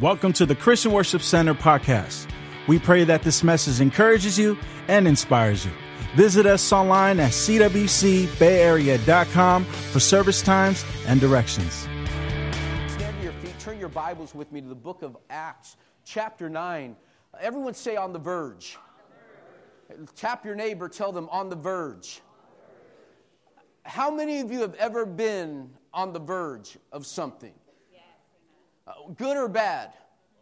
Welcome to the Christian Worship Center podcast. We pray that this message encourages you and inspires you. Visit us online at cwcbayarea.com for service times and directions. Stand to your feet. Turn your Bibles with me to the book of Acts, chapter 9. Everyone say on the verge. Tap your neighbor, tell them on the verge. How many of you have ever been on the verge of something? Good or bad,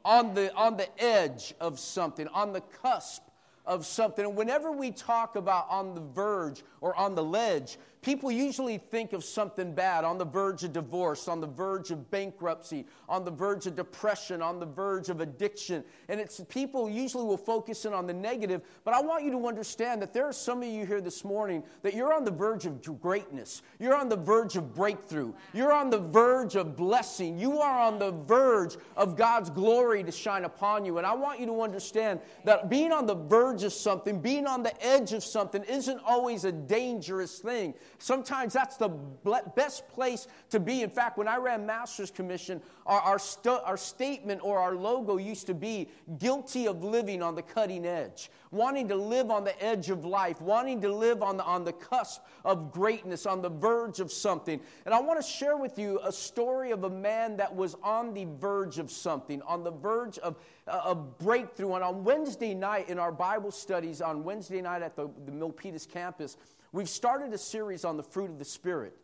on the, on the edge of something, on the cusp of something. And whenever we talk about on the verge or on the ledge, people usually think of something bad on the verge of divorce, on the verge of bankruptcy, on the verge of depression, on the verge of addiction. And it's people usually will focus in on the negative, but I want you to understand that there are some of you here this morning that you're on the verge of greatness. You're on the verge of breakthrough. You're on the verge of blessing. You are on the verge of God's glory to shine upon you. And I want you to understand that being on the verge of something, being on the edge of something isn't always a dangerous thing. Sometimes that's the best place to be. In fact, when I ran Master's Commission, our, our, stu- our statement or our logo used to be guilty of living on the cutting edge, wanting to live on the edge of life, wanting to live on the, on the cusp of greatness, on the verge of something. And I want to share with you a story of a man that was on the verge of something, on the verge of uh, a breakthrough. And on Wednesday night, in our Bible studies, on Wednesday night at the, the Milpitas campus, We've started a series on the fruit of the Spirit.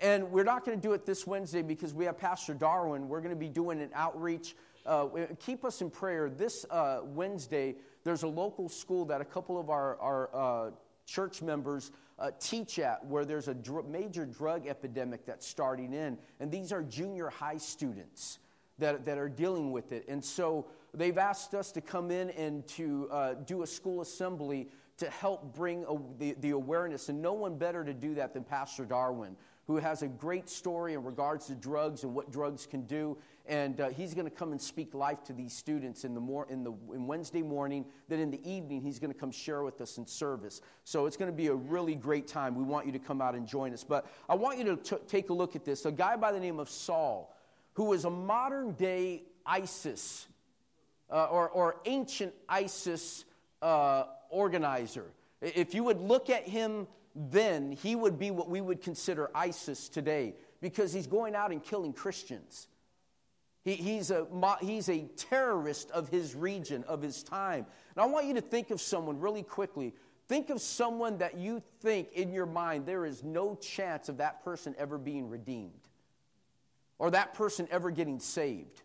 And we're not going to do it this Wednesday because we have Pastor Darwin. We're going to be doing an outreach. Uh, keep us in prayer. This uh, Wednesday, there's a local school that a couple of our, our uh, church members uh, teach at where there's a dr- major drug epidemic that's starting in. And these are junior high students that, that are dealing with it. And so they've asked us to come in and to uh, do a school assembly to help bring the, the awareness. And no one better to do that than Pastor Darwin, who has a great story in regards to drugs and what drugs can do. And uh, he's going to come and speak life to these students in the mor- in the in Wednesday morning. Then in the evening, he's going to come share with us in service. So it's going to be a really great time. We want you to come out and join us. But I want you to t- take a look at this. A guy by the name of Saul, who was a modern day ISIS uh, or, or ancient ISIS uh, organizer. If you would look at him then, he would be what we would consider ISIS today because he's going out and killing Christians. He, he's, a, he's a terrorist of his region, of his time. And I want you to think of someone really quickly. Think of someone that you think in your mind there is no chance of that person ever being redeemed or that person ever getting saved,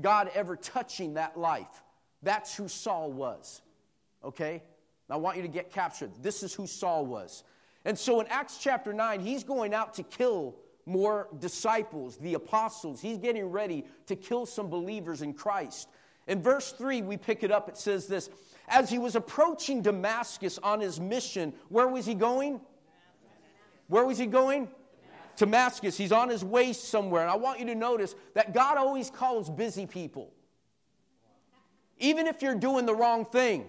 God ever touching that life. That's who Saul was. Okay? I want you to get captured. This is who Saul was. And so in Acts chapter 9, he's going out to kill more disciples, the apostles. He's getting ready to kill some believers in Christ. In verse 3, we pick it up. It says this As he was approaching Damascus on his mission, where was he going? Where was he going? Damascus. He's on his way somewhere. And I want you to notice that God always calls busy people. Even if you're doing the wrong thing.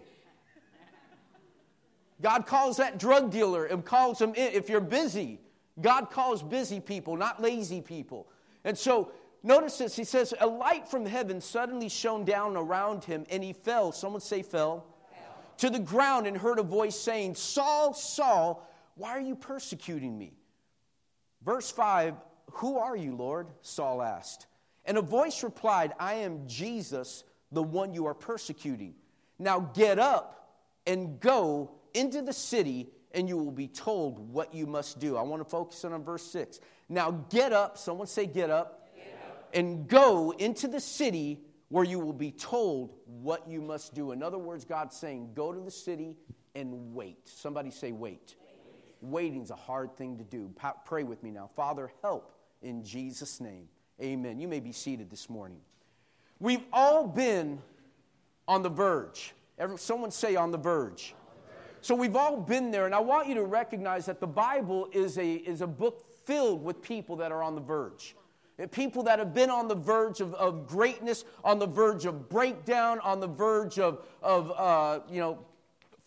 God calls that drug dealer and calls him in. If you're busy, God calls busy people, not lazy people. And so notice this. He says, A light from heaven suddenly shone down around him, and he fell. Someone say, fell. fell. To the ground and heard a voice saying, Saul, Saul, why are you persecuting me? Verse 5 Who are you, Lord? Saul asked. And a voice replied, I am Jesus, the one you are persecuting. Now get up and go into the city and you will be told what you must do. I want to focus on verse 6. Now get up, someone say get up, get up, and go into the city where you will be told what you must do. In other words, God's saying, go to the city and wait. Somebody say wait. wait. Waiting's a hard thing to do. pray with me now. Father, help in Jesus' name. Amen. You may be seated this morning. We've all been on the verge. someone say on the verge. So we've all been there, and I want you to recognize that the Bible is a, is a book filled with people that are on the verge. People that have been on the verge of, of greatness, on the verge of breakdown, on the verge of, of uh, you know,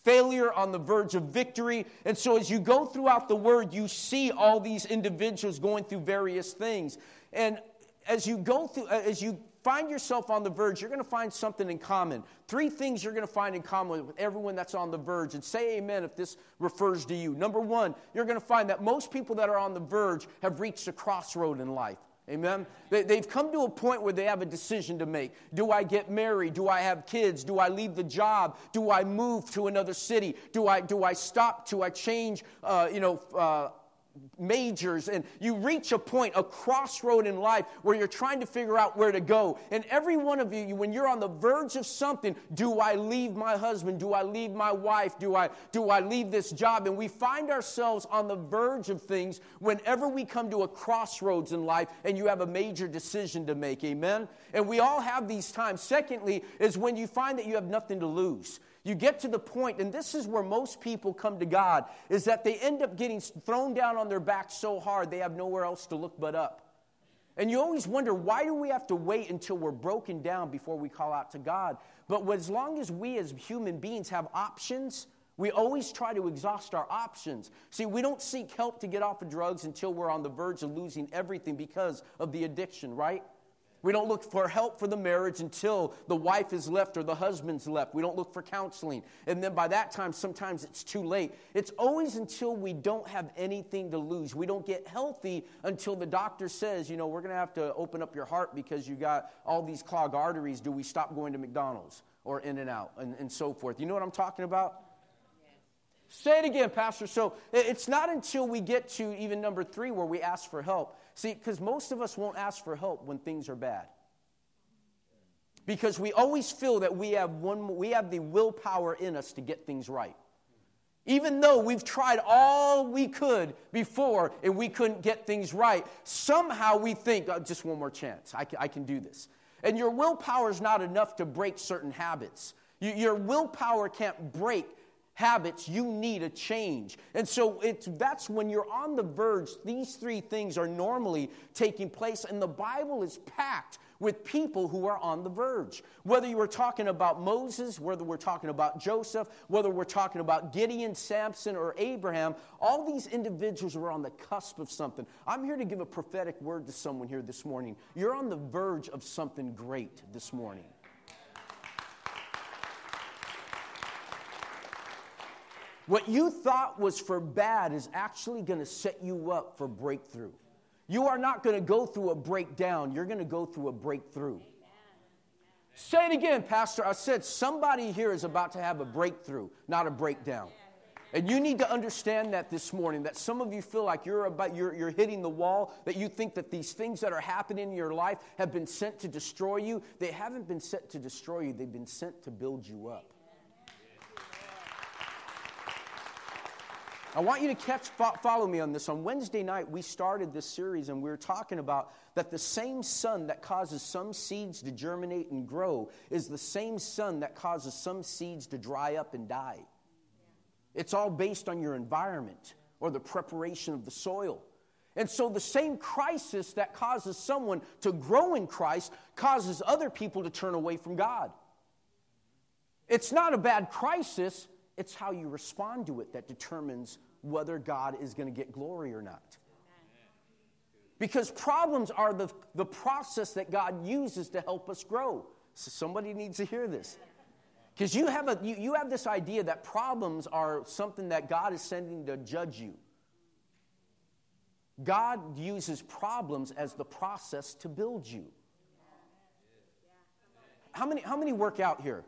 failure, on the verge of victory. And so as you go throughout the word, you see all these individuals going through various things. And as you go through, as you find yourself on the verge, you're going to find something in common. Three things you're going to find in common with everyone that's on the verge. And say amen if this refers to you. Number one, you're going to find that most people that are on the verge have reached a crossroad in life. Amen. They, have come to a point where they have a decision to make. Do I get married? Do I have kids? Do I leave the job? Do I move to another city? Do I, do I stop? Do I change, uh, you know, uh, majors and you reach a point, a crossroad in life where you're trying to figure out where to go. And every one of you, when you're on the verge of something, do I leave my husband? Do I leave my wife? Do I, do I leave this job? And we find ourselves on the verge of things whenever we come to a crossroads in life and you have a major decision to make. Amen? And we all have these times. Secondly, is when you find that you have nothing to lose. You get to the point, and this is where most people come to God, is that they end up getting thrown down on their back so hard they have nowhere else to look but up. And you always wonder, why do we have to wait until we're broken down before we call out to God? But as long as we as human beings have options, we always try to exhaust our options. See, we don't seek help to get off of drugs until we're on the verge of losing everything because of the addiction, right? We don't look for help for the marriage until the wife is left or the husband's left. We don't look for counseling. And then by that time, sometimes it's too late. It's always until we don't have anything to lose. We don't get healthy until the doctor says, you know, we're going to have to open up your heart because you got all these clogged arteries. Do we stop going to McDonald's or In-N-Out and, and so forth? You know what I'm talking about? Say it again, Pastor. So it's not until we get to even number three where we ask for help. See, because most of us won't ask for help when things are bad. Because we always feel that we have, one, we have the willpower in us to get things right. Even though we've tried all we could before and we couldn't get things right, somehow we think, oh, just one more chance. I can, I can do this. And your willpower is not enough to break certain habits. You, your willpower can't break habits, you need a change. And so it's, that's when you're on the verge. These three things are normally taking place, and the Bible is packed with people who are on the verge. Whether you were talking about Moses, whether we're talking about Joseph, whether we're talking about Gideon, Samson, or Abraham, all these individuals were on the cusp of something. I'm here to give a prophetic word to someone here this morning. You're on the verge of something great this morning. What you thought was for bad is actually going to set you up for breakthrough. You are not going to go through a breakdown, you're going to go through a breakthrough. Say it again, Pastor. I said somebody here is about to have a breakthrough, not a breakdown. And you need to understand that this morning, that some of you feel like you're, about, you're, you're hitting the wall, that you think that these things that are happening in your life have been sent to destroy you. They haven't been sent to destroy you, they've been sent to build you up. I want you to catch, follow me on this. On Wednesday night, we started this series and we were talking about that the same sun that causes some seeds to germinate and grow is the same sun that causes some seeds to dry up and die. It's all based on your environment or the preparation of the soil. And so the same crisis that causes someone to grow in Christ causes other people to turn away from God. It's not a bad crisis, it's how you respond to it that determines whether God is going to get glory or not. Because problems are the, the process that God uses to help us grow. So somebody needs to hear this. Because you, have a, you, you have this idea that problems are something that God is sending to judge you. God uses problems as the process to build you. How many, how many work out here?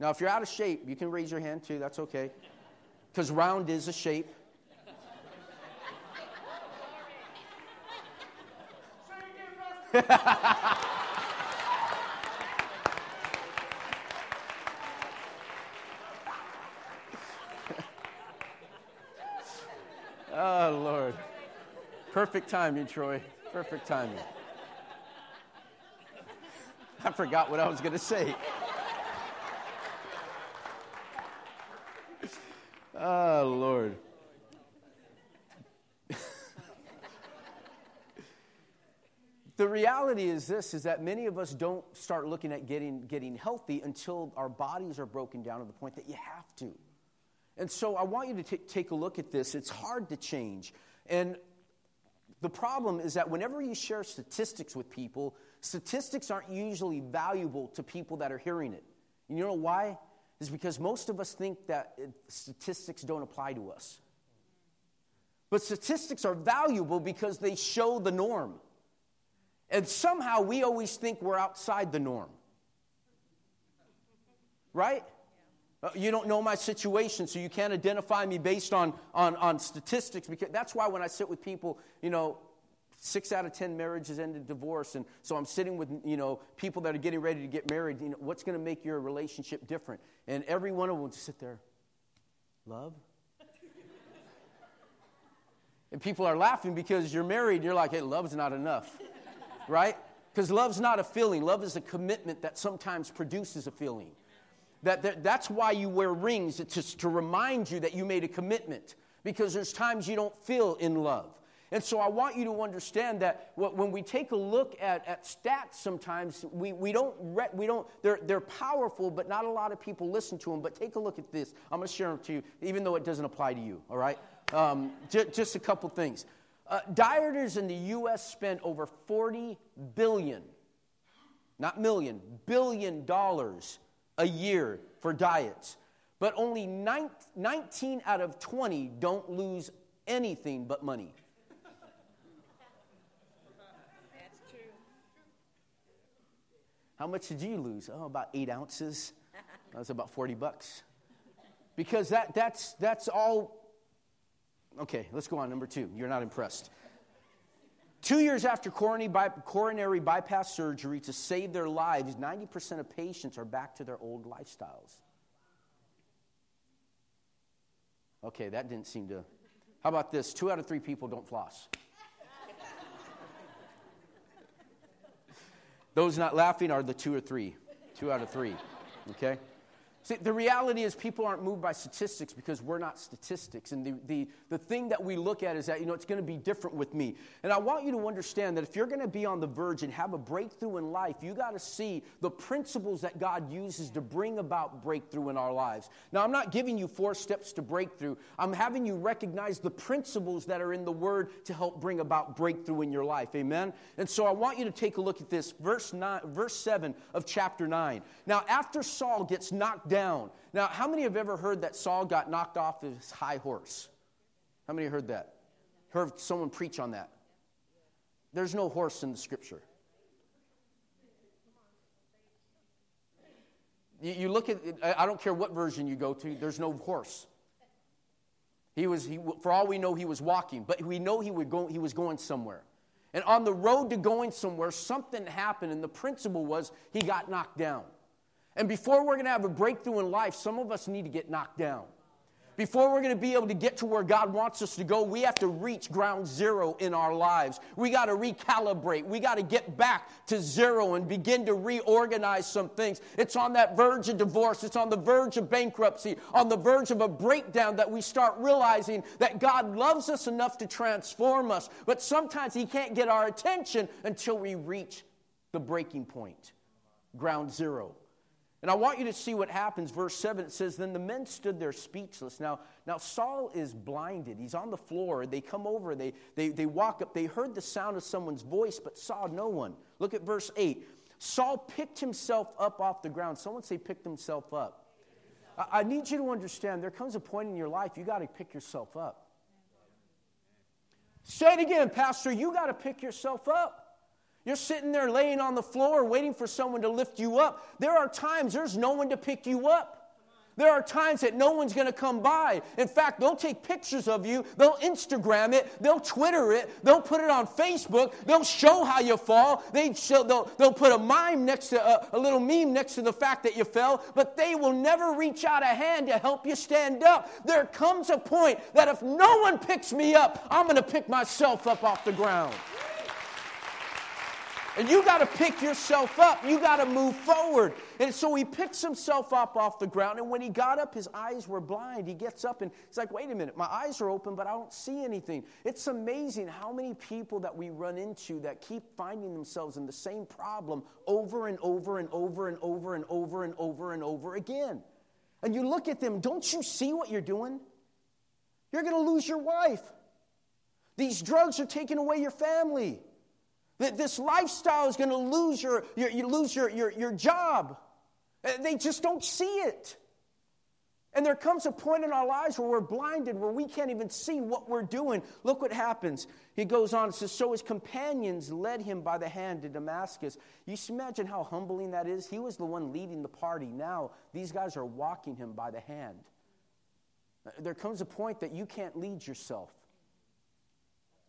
Now, if you're out of shape, you can raise your hand too. That's okay. Because round is a shape. oh, Lord. Perfect timing, Troy. Perfect timing. I forgot what I was going to say. Oh, Lord. the reality is this is that many of us don't start looking at getting, getting healthy until our bodies are broken down to the point that you have to. And so I want you to t- take a look at this. It's hard to change. And the problem is that whenever you share statistics with people, statistics aren't usually valuable to people that are hearing it. And you know why? It's because most of us think that statistics don't apply to us. But statistics are valuable because they show the norm. And somehow we always think we're outside the norm. Right? Uh, you don't know my situation, so you can't identify me based on, on, on statistics. Because that's why when I sit with people, you know, six out of ten marriages end in divorce. And so I'm sitting with, you know, people that are getting ready to get married. You know, what's going to make your relationship different? And every one of them would sit there, love? and people are laughing because you're married. You're like, hey, love's not enough, right? Because love's not a feeling. Love is a commitment that sometimes produces a feeling. That, that, that's why you wear rings, it's just to remind you that you made a commitment. Because there's times you don't feel in love. And so I want you to understand that when we take a look at, at stats sometimes, we, we don't, re- we don't they're, they're powerful, but not a lot of people listen to them. But take a look at this. I'm going to share them to you, even though it doesn't apply to you, all right? Um, j- just a couple things. Uh, dieters in the U.S. spend over 40 billion, not million, billion dollars a year for diets. But only 19 out of 20 don't lose anything but money. That's true. How much did you lose? Oh, about eight ounces. That was about 40 bucks. Because that, that's, that's all. Okay, let's go on. Number two. You're not impressed. Two years after coronary bypass surgery to save their lives, 90% of patients are back to their old lifestyles. Okay, that didn't seem to. How about this? Two out of three people don't floss. Those not laughing are the two or three. Two out of three. Okay? See, the reality is people aren't moved by statistics because we're not statistics. And the, the, the thing that we look at is that, you know, it's going to be different with me. And I want you to understand that if you're going to be on the verge and have a breakthrough in life, you got to see the principles that God uses to bring about breakthrough in our lives. Now, I'm not giving you four steps to breakthrough. I'm having you recognize the principles that are in the Word to help bring about breakthrough in your life. Amen? And so I want you to take a look at this, verse, nine, verse 7 of chapter 9. Now, after Saul gets knocked down, down. Now, how many have ever heard that Saul got knocked off his high horse? How many heard that? Heard someone preach on that? There's no horse in the scripture. You, look at, I don't care what version you go to, there's no horse. He was, he, for all we know, he was walking, but we know he, would go, he was going somewhere. And on the road to going somewhere, something happened, and the principle was he got knocked down. And before we're going to have a breakthrough in life, some of us need to get knocked down. Before we're going to be able to get to where God wants us to go, we have to reach ground zero in our lives. We got to recalibrate. We got to get back to zero and begin to reorganize some things. It's on that verge of divorce, it's on the verge of bankruptcy, on the verge of a breakdown that we start realizing that God loves us enough to transform us. But sometimes He can't get our attention until we reach the breaking point, ground zero. And I want you to see what happens. Verse 7, it says, Then the men stood there speechless. Now, now Saul is blinded. He's on the floor. They come over, they, they, they walk up. They heard the sound of someone's voice, but saw no one. Look at verse 8. Saul picked himself up off the ground. Someone say, picked himself up. I, I need you to understand there comes a point in your life you got to pick yourself up. Say it again, Pastor. You got to pick yourself up. You're sitting there laying on the floor waiting for someone to lift you up. There are times there's no one to pick you up. There are times that no one's going to come by. In fact, they'll take pictures of you, they'll Instagram it, they'll Twitter it, they'll put it on Facebook, they'll show how you fall. They show, they'll, they'll put a mime next to a, a little meme next to the fact that you fell, but they will never reach out a hand to help you stand up. There comes a point that if no one picks me up, I'm going to pick myself up off the ground. And you got to pick yourself up. You got to move forward. And so he picks himself up off the ground. And when he got up, his eyes were blind. He gets up and he's like, wait a minute, my eyes are open, but I don't see anything. It's amazing how many people that we run into that keep finding themselves in the same problem over and over and over and over and over and over and over again. And you look at them, don't you see what you're doing? You're going to lose your wife. These drugs are taking away your family. This lifestyle is going to lose your, your, you lose your, your, your job. Uh, They just don't see it. And there comes a point in our lives where we're blinded, where we can't even see what we're doing. Look what happens. He goes on, it says, So his companions led him by the hand to Damascus. You imagine how humbling that is. He was the one leading the party. Now, these guys are walking him by the hand. Uh, There comes a point that you can't lead yourself,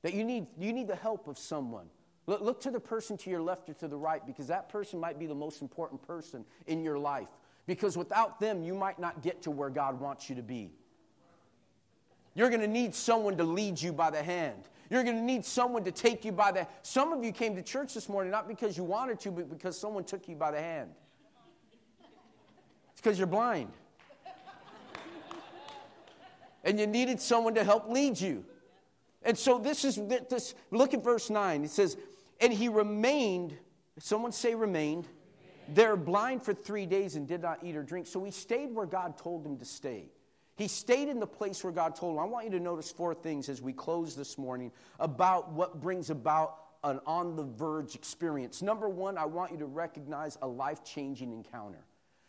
that you need, you need the help of someone. Look, look to the person to your left or to the right because that person might be the most important person in your life. Because without them, you might not get to where God wants you to be. You're going to need someone to lead you by the hand. You're going to need someone to take you by the Some of you came to church this morning not because you wanted to, but because someone took you by the hand. It's because you're blind. And you needed someone to help lead you. And so this is this look at verse 9. It says, "And he remained, someone say remained, they're blind for 3 days and did not eat or drink. So he stayed where God told him to stay. He stayed in the place where God told him. I want you to notice four things as we close this morning about what brings about an on the verge experience. Number 1, I want you to recognize a life-changing encounter.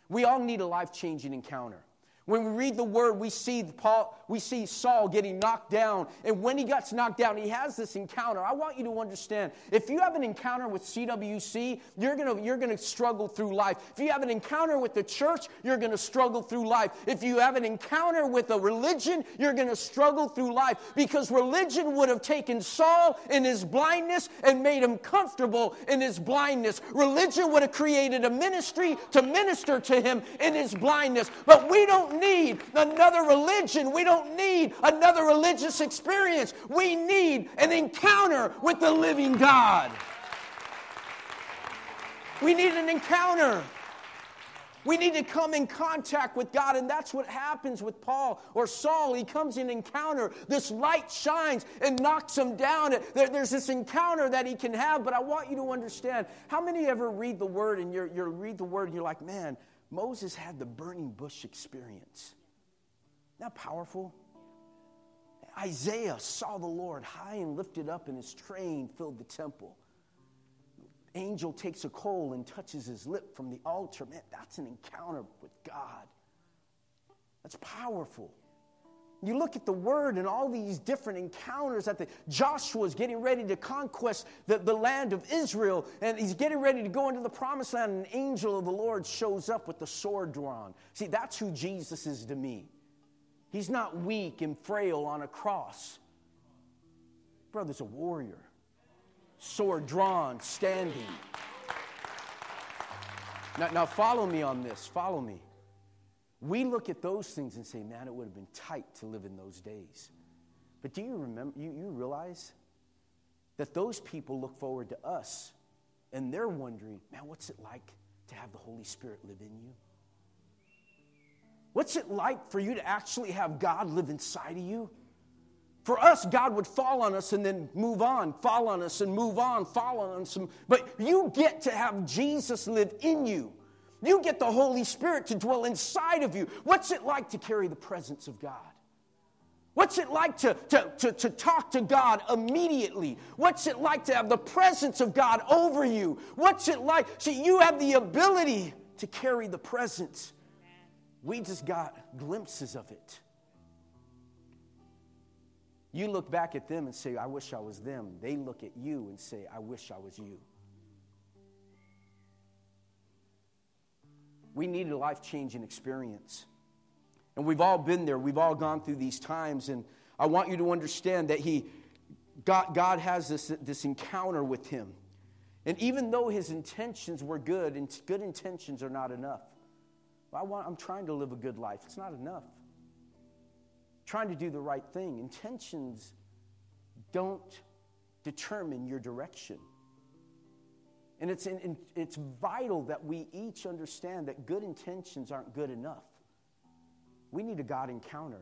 We all need a life-changing encounter. When we read the word, we see Paul, we see Saul getting knocked down, and when he gets knocked down, he has this encounter. I want you to understand: if you have an encounter with CWC, you're gonna you're gonna struggle through life. If you have an encounter with the church, you're gonna struggle through life. If you have an encounter with a religion, you're gonna struggle through life because religion would have taken Saul in his blindness and made him comfortable in his blindness. Religion would have created a ministry to minister to him in his blindness, but we don't need another religion. We don't need another religious experience. We need an encounter with the living God. We need an encounter. We need to come in contact with God, and that's what happens with Paul or Saul. He comes in encounter. This light shines and knocks him down. There's this encounter that he can have, but I want you to understand how many ever read the word and you're, you read the word and you're like, man, Moses had the burning bush experience. Isn't that powerful? Isaiah saw the Lord high and lifted up, and his train filled the temple angel takes a coal and touches his lip from the altar. Man, that's an encounter with God. That's powerful. You look at the word and all these different encounters that the, Joshua's getting ready to conquest the, the land of Israel, and he's getting ready to go into the promised land, and an angel of the Lord shows up with the sword drawn. See, that's who Jesus is to me. He's not weak and frail on a cross. Brother's a warrior sword drawn, standing. Now, now, follow me on this. Follow me. We look at those things and say, man, it would have been tight to live in those days. But do you remember, you, you realize that those people look forward to us and they're wondering, man, what's it like to have the Holy Spirit live in you? What's it like for you to actually have God live inside of you? For us, God would fall on us and then move on, fall on us and move on, fall on us. But you get to have Jesus live in you. You get the Holy Spirit to dwell inside of you. What's it like to carry the presence of God? What's it like to, to, to, to, talk to God immediately? What's it like to have the presence of God over you? What's it like? See, you have the ability to carry the presence. We just got glimpses of it. You look back at them and say, I wish I was them. They look at you and say, I wish I was you. We needed a life changing experience. And we've all been there. We've all gone through these times. And I want you to understand that he, God, God has this, this encounter with him. And even though his intentions were good, and good intentions are not enough. I want, I'm trying to live a good life. It's not enough. Trying to do the right thing. Intentions don't determine your direction. And it's, in, it's vital that we each understand that good intentions aren't good enough. We need a God encounter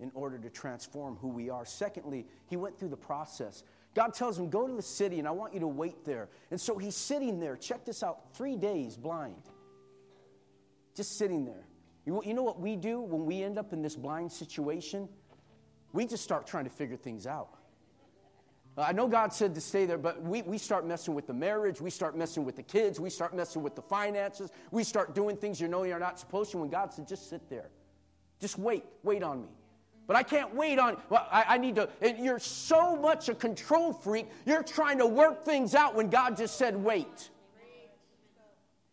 in order to transform who we are. Secondly, he went through the process. God tells him, Go to the city, and I want you to wait there. And so he's sitting there, check this out, three days blind. Just sitting there. You, you know what we do when we end up in this blind situation? We just start trying to figure things out. I know God said to stay there, but we, we start messing with the marriage, we start messing with the kids, we start messing with the finances, we start doing things you know you're not supposed to when God said, just sit there. Just wait, wait on me. But I can't wait on, well, I, I need to, you're so much a control freak, you're trying to work things out when God just said wait.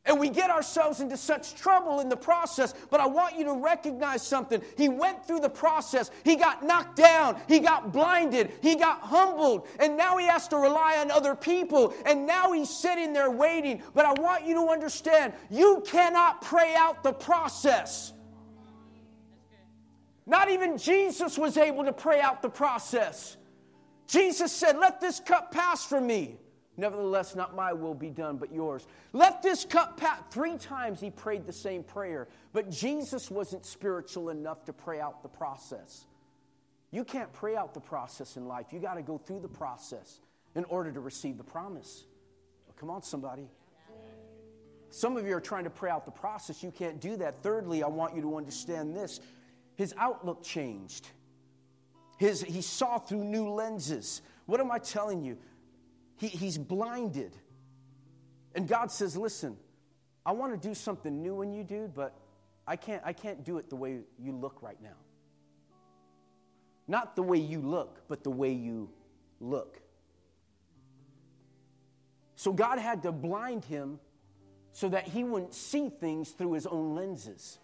And we get ourselves into such trouble in the process. But I want you to recognize something. He went through the process. He got knocked down. He got blinded. He got humbled. And now he has to rely on other people. And now he's sitting there waiting. But I want you to understand you cannot pray out the process. Not even Jesus was able to pray out the process. Jesus said, Let this cup pass from me. Nevertheless, not my will be done, but yours. Let this cup pass. Three times he prayed the same prayer, but Jesus wasn't spiritual enough to pray out the process. You can't pray out the process in life. You got to go through the process in order to receive the promise. Come on, somebody. Some of you are trying to pray out the process. You can't do that. Thirdly, I want you to understand this his outlook changed. His, he saw through new lenses. What am I telling you? He, he's blinded. And God says, Listen, I want to do something new in you, dude, but I can't, I can't do it the way you look right now. Not the way you look, but the way you look. So God had to blind him so that he wouldn't see things through his own lenses.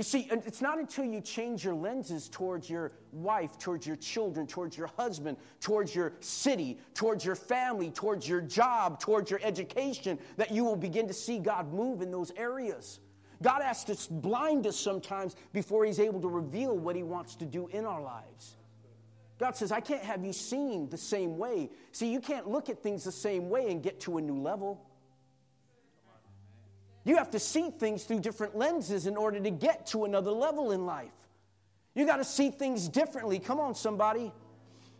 You see, it's not until you change your lenses towards your wife, towards your children, towards your husband, towards your city, towards your family, towards your job, towards your education, that you will begin to see God move in those areas. God has to blind us sometimes before He's able to reveal what He wants to do in our lives. God says, I can't have you seen the same way. See, you can't look at things the same way and get to a new level. You have to see things through different lenses in order to get to another level in life. You got to see things differently. Come on, somebody.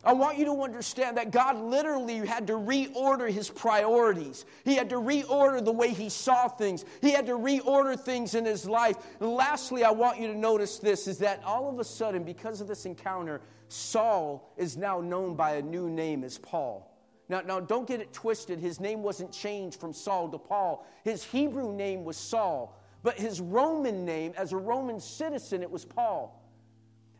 I want you to understand that God literally had to reorder his priorities. He had to reorder the way he saw things. He had to reorder things in his life. And lastly, I want you to notice this is that all of a sudden, because of this encounter, Saul is now known by a new name as Paul. Now, now, don't get it twisted. His name wasn't changed from Saul to Paul. His Hebrew name was Saul, but his Roman name, as a Roman citizen, it was Paul.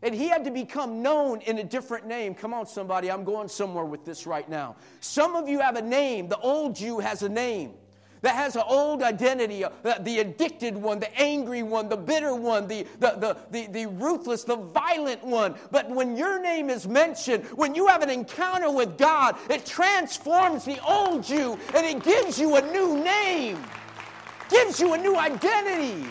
And he had to become known in a different name. Come on, somebody, I'm going somewhere with this right now. Some of you have a name. The old Jew has a name that has an old identity, uh, the addicted one, the angry one, the bitter one, the, the, the, the, the ruthless, the violent one. But when your name is mentioned, when you have an encounter with God, it transforms the old you and it gives you a new name, gives you a new identity.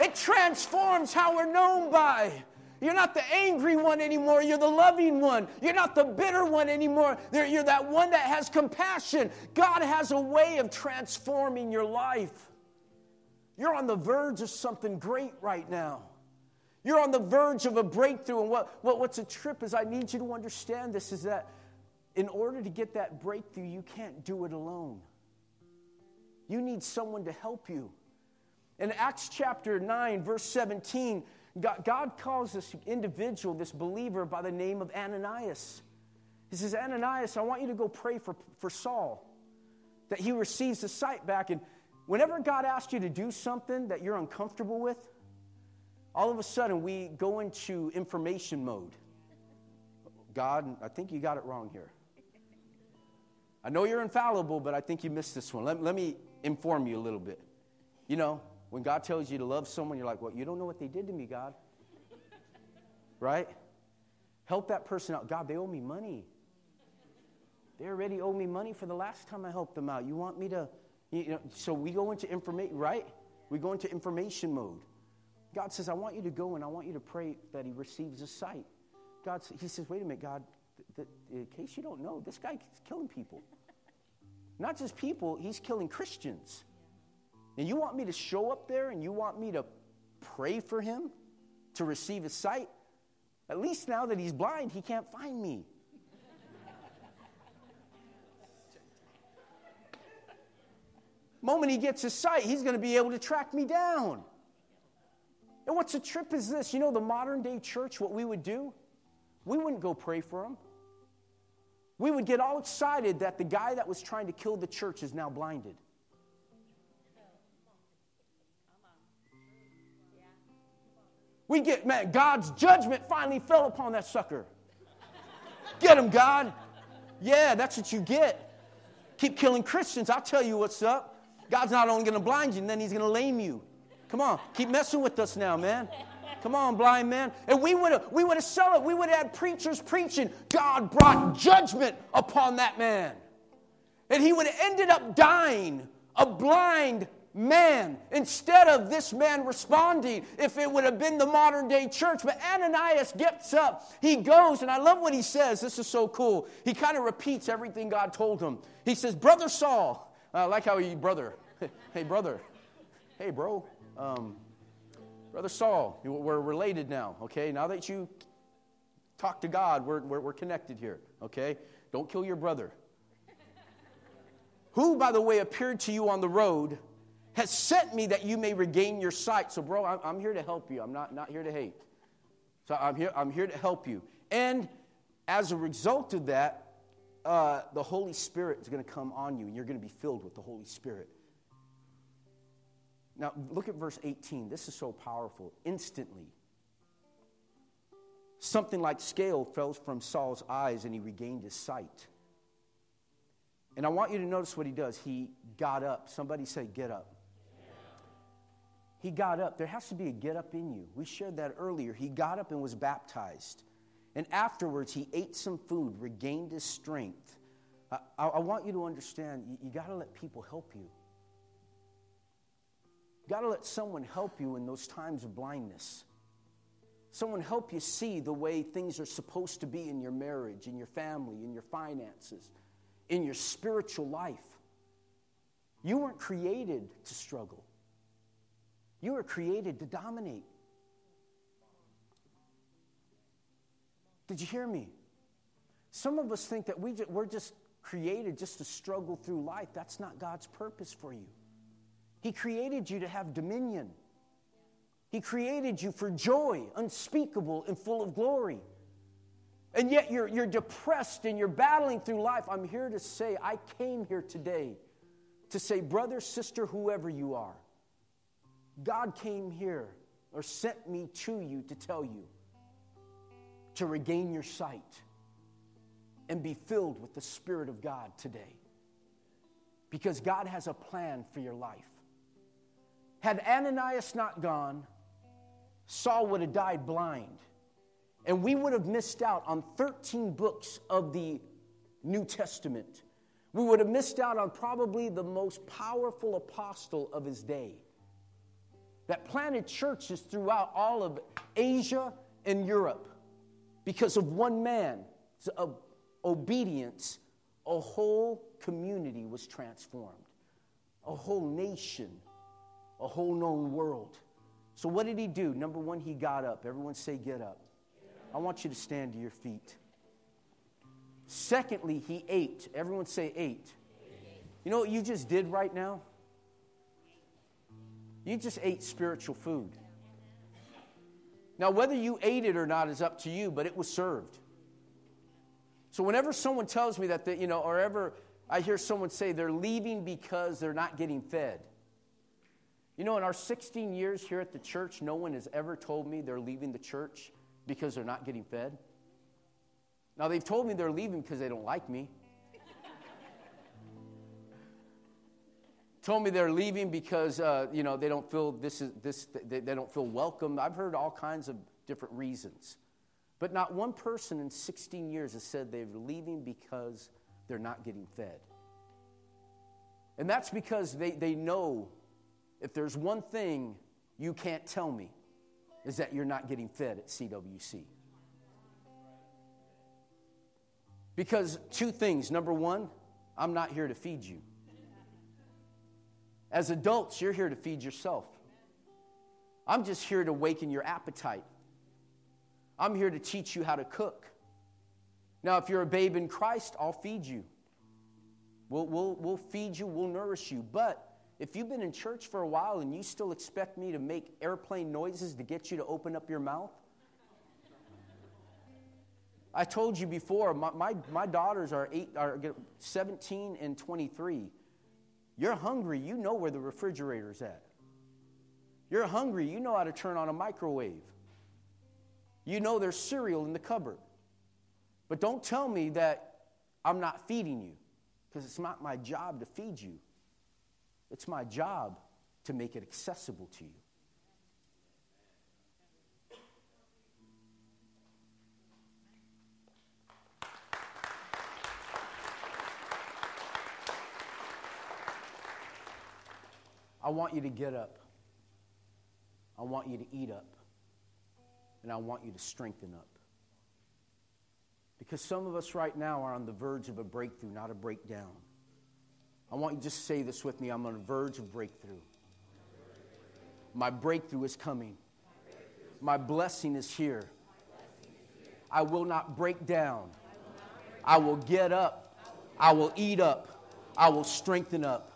It transforms how we're known by. You're not the angry one anymore. You're the loving one. You're not the bitter one anymore. You're that one that has compassion. God has a way of transforming your life. You're on the verge of something great right now. You're on the verge of a breakthrough. And what, what, what's a trip is I need you to understand this is that in order to get that breakthrough, you can't do it alone. You need someone to help you. In Acts chapter 9, verse 17, God, God calls this individual, this believer, by the name of Ananias. He says, Ananias, I want you to go pray for, for Saul, that he receives his sight back. And whenever God asks you to do something that you're uncomfortable with, all of a sudden we go into information mode. God, I think you got it wrong here. I know you're infallible, but I think you missed this one. Let, let me inform you a little bit. You know, when God tells you to love someone, you're like, well, you don't know what they did to me, God. right? Help that person out. God, they owe me money. They already owe me money for the last time I helped them out. You want me to, you know, so we go into information, right? We go into information mode. God says, I want you to go and I want you to pray that he receives a sight. God, he says, wait a minute, God, th- th- in case you don't know, this guy is killing people. Not just people, he's killing Christians. And you want me to show up there and you want me to pray for him to receive his sight? At least now that he's blind, he can't find me. moment he gets his sight, he's going to be able to track me down. And what's a trip is this? You know, the modern day church, what we would do? We wouldn't go pray for him. we would get all excited that the guy that was trying to kill the church is now blinded. We get, man, God's judgment finally fell upon that sucker. Get him, God. Yeah, that's what you get. Keep killing Christians. I'll tell you what's up. God's not only going to blind you, and then he's going to lame you. Come on, keep messing with us now, man. Come on, blind man. And we would have we would have sell it. We would have had preachers preaching. God brought judgment upon that man. And he would have ended up dying a blind man instead of this man responding if it would have been the modern day church. But Ananias gets up, he goes, and I love what he says. This is so cool. He kind of repeats everything God told him. He says, Brother Saul, I like how he, brother, hey, brother, hey, bro, um, Brother Saul, we're related now, okay? Now that you talk to God, we're, we're, we're connected here, okay? Don't kill your brother. Who, by the way, appeared to you on the road has sent me that you may regain your sight. So, bro, I'm, I'm here to help you. I'm not, not here to hate. So, I'm here, I'm here to help you. And as a result of that, uh, the Holy Spirit is going to come on you, and you're going to be filled with the Holy Spirit. Now, look at verse 18. This is so powerful. Instantly, something like scale fell from Saul's eyes, and he regained his sight. And I want you to notice what he does. He got up. Somebody say, Get up. He got up. There has to be a get up in you. We shared that earlier. He got up and was baptized. And afterwards, he ate some food, regained his strength. I, I, want you to understand you, you got to let people help you. You got to let someone help you in those times of blindness. Someone help you see the way things are supposed to be in your marriage, in your family, in your finances, in your spiritual life. You weren't created to struggle. You were created to dominate. Did you hear me? Some of us think that we just, we're just created just to struggle through life. That's not God's purpose for you. He created you to have dominion. He created you for joy, unspeakable and full of glory. And yet you're, you're depressed and you're battling through life. I'm here to say, I came here today to say, brother, sister, whoever you are, God came here or sent me to you to tell you to regain your sight and be filled with the Spirit of God today. Because God has a plan for your life. Had Ananias not gone, Saul would have died blind. And we would have missed out on 13 books of the New Testament. We would have missed out on probably the most powerful apostle of his day that planted churches throughout all of Asia and Europe because of one man's obedience, a whole community was transformed, a whole nation, a whole known world. So, what did he do? Number one, he got up. Everyone say, Get up. I want you to stand to your feet. Secondly, he ate. Everyone say, Ate. You know what you just did right now? You just ate spiritual food. Now, whether you ate it or not is up to you, but it was served. So, whenever someone tells me that, they, you know, or ever I hear someone say they're leaving because they're not getting fed. You know, in our 16 years here at the church, no one has ever told me they're leaving the church because they're not getting fed. Now, they've told me they're leaving because they don't like me. Told me they're leaving because uh, you know they don't feel this is this they, they don't feel welcome. I've heard all kinds of different reasons, but not one person in 16 years has said they're leaving because they're not getting fed. And that's because they, they know if there's one thing you can't tell me is that you're not getting fed at CWC. Because two things. Number one, I'm not here to feed you. As adults, you're here to feed yourself. I'm just here to waken your appetite. I'm here to teach you how to cook. Now, if you're a babe in Christ, I'll feed you. We'll, we'll, we'll feed you, we'll nourish you. But if you've been in church for a while and you still expect me to make airplane noises to get you to open up your mouth, I told you before, my, my, my daughters are, eight, are 17 and 23. You're hungry, you know where the refrigerator's at. You're hungry, you know how to turn on a microwave. You know there's cereal in the cupboard. But don't tell me that I'm not feeding you, because it's not my job to feed you. It's my job to make it accessible to you. I want you to get up. I want you to eat up. And I want you to strengthen up. Because some of us right now are on the verge of a breakthrough, not a breakdown. I want you to just say this with me I'm on the verge of breakthrough. My breakthrough is coming. My blessing is here. I will not break down. I will get up. I will eat up. I will strengthen up.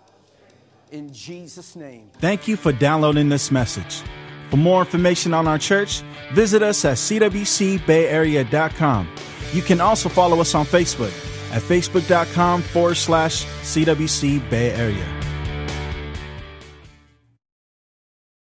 In Jesus' name. Thank you for downloading this message. For more information on our church, visit us at cwcbayarea.com. You can also follow us on Facebook at facebook.com forward slash CWC Bay Area.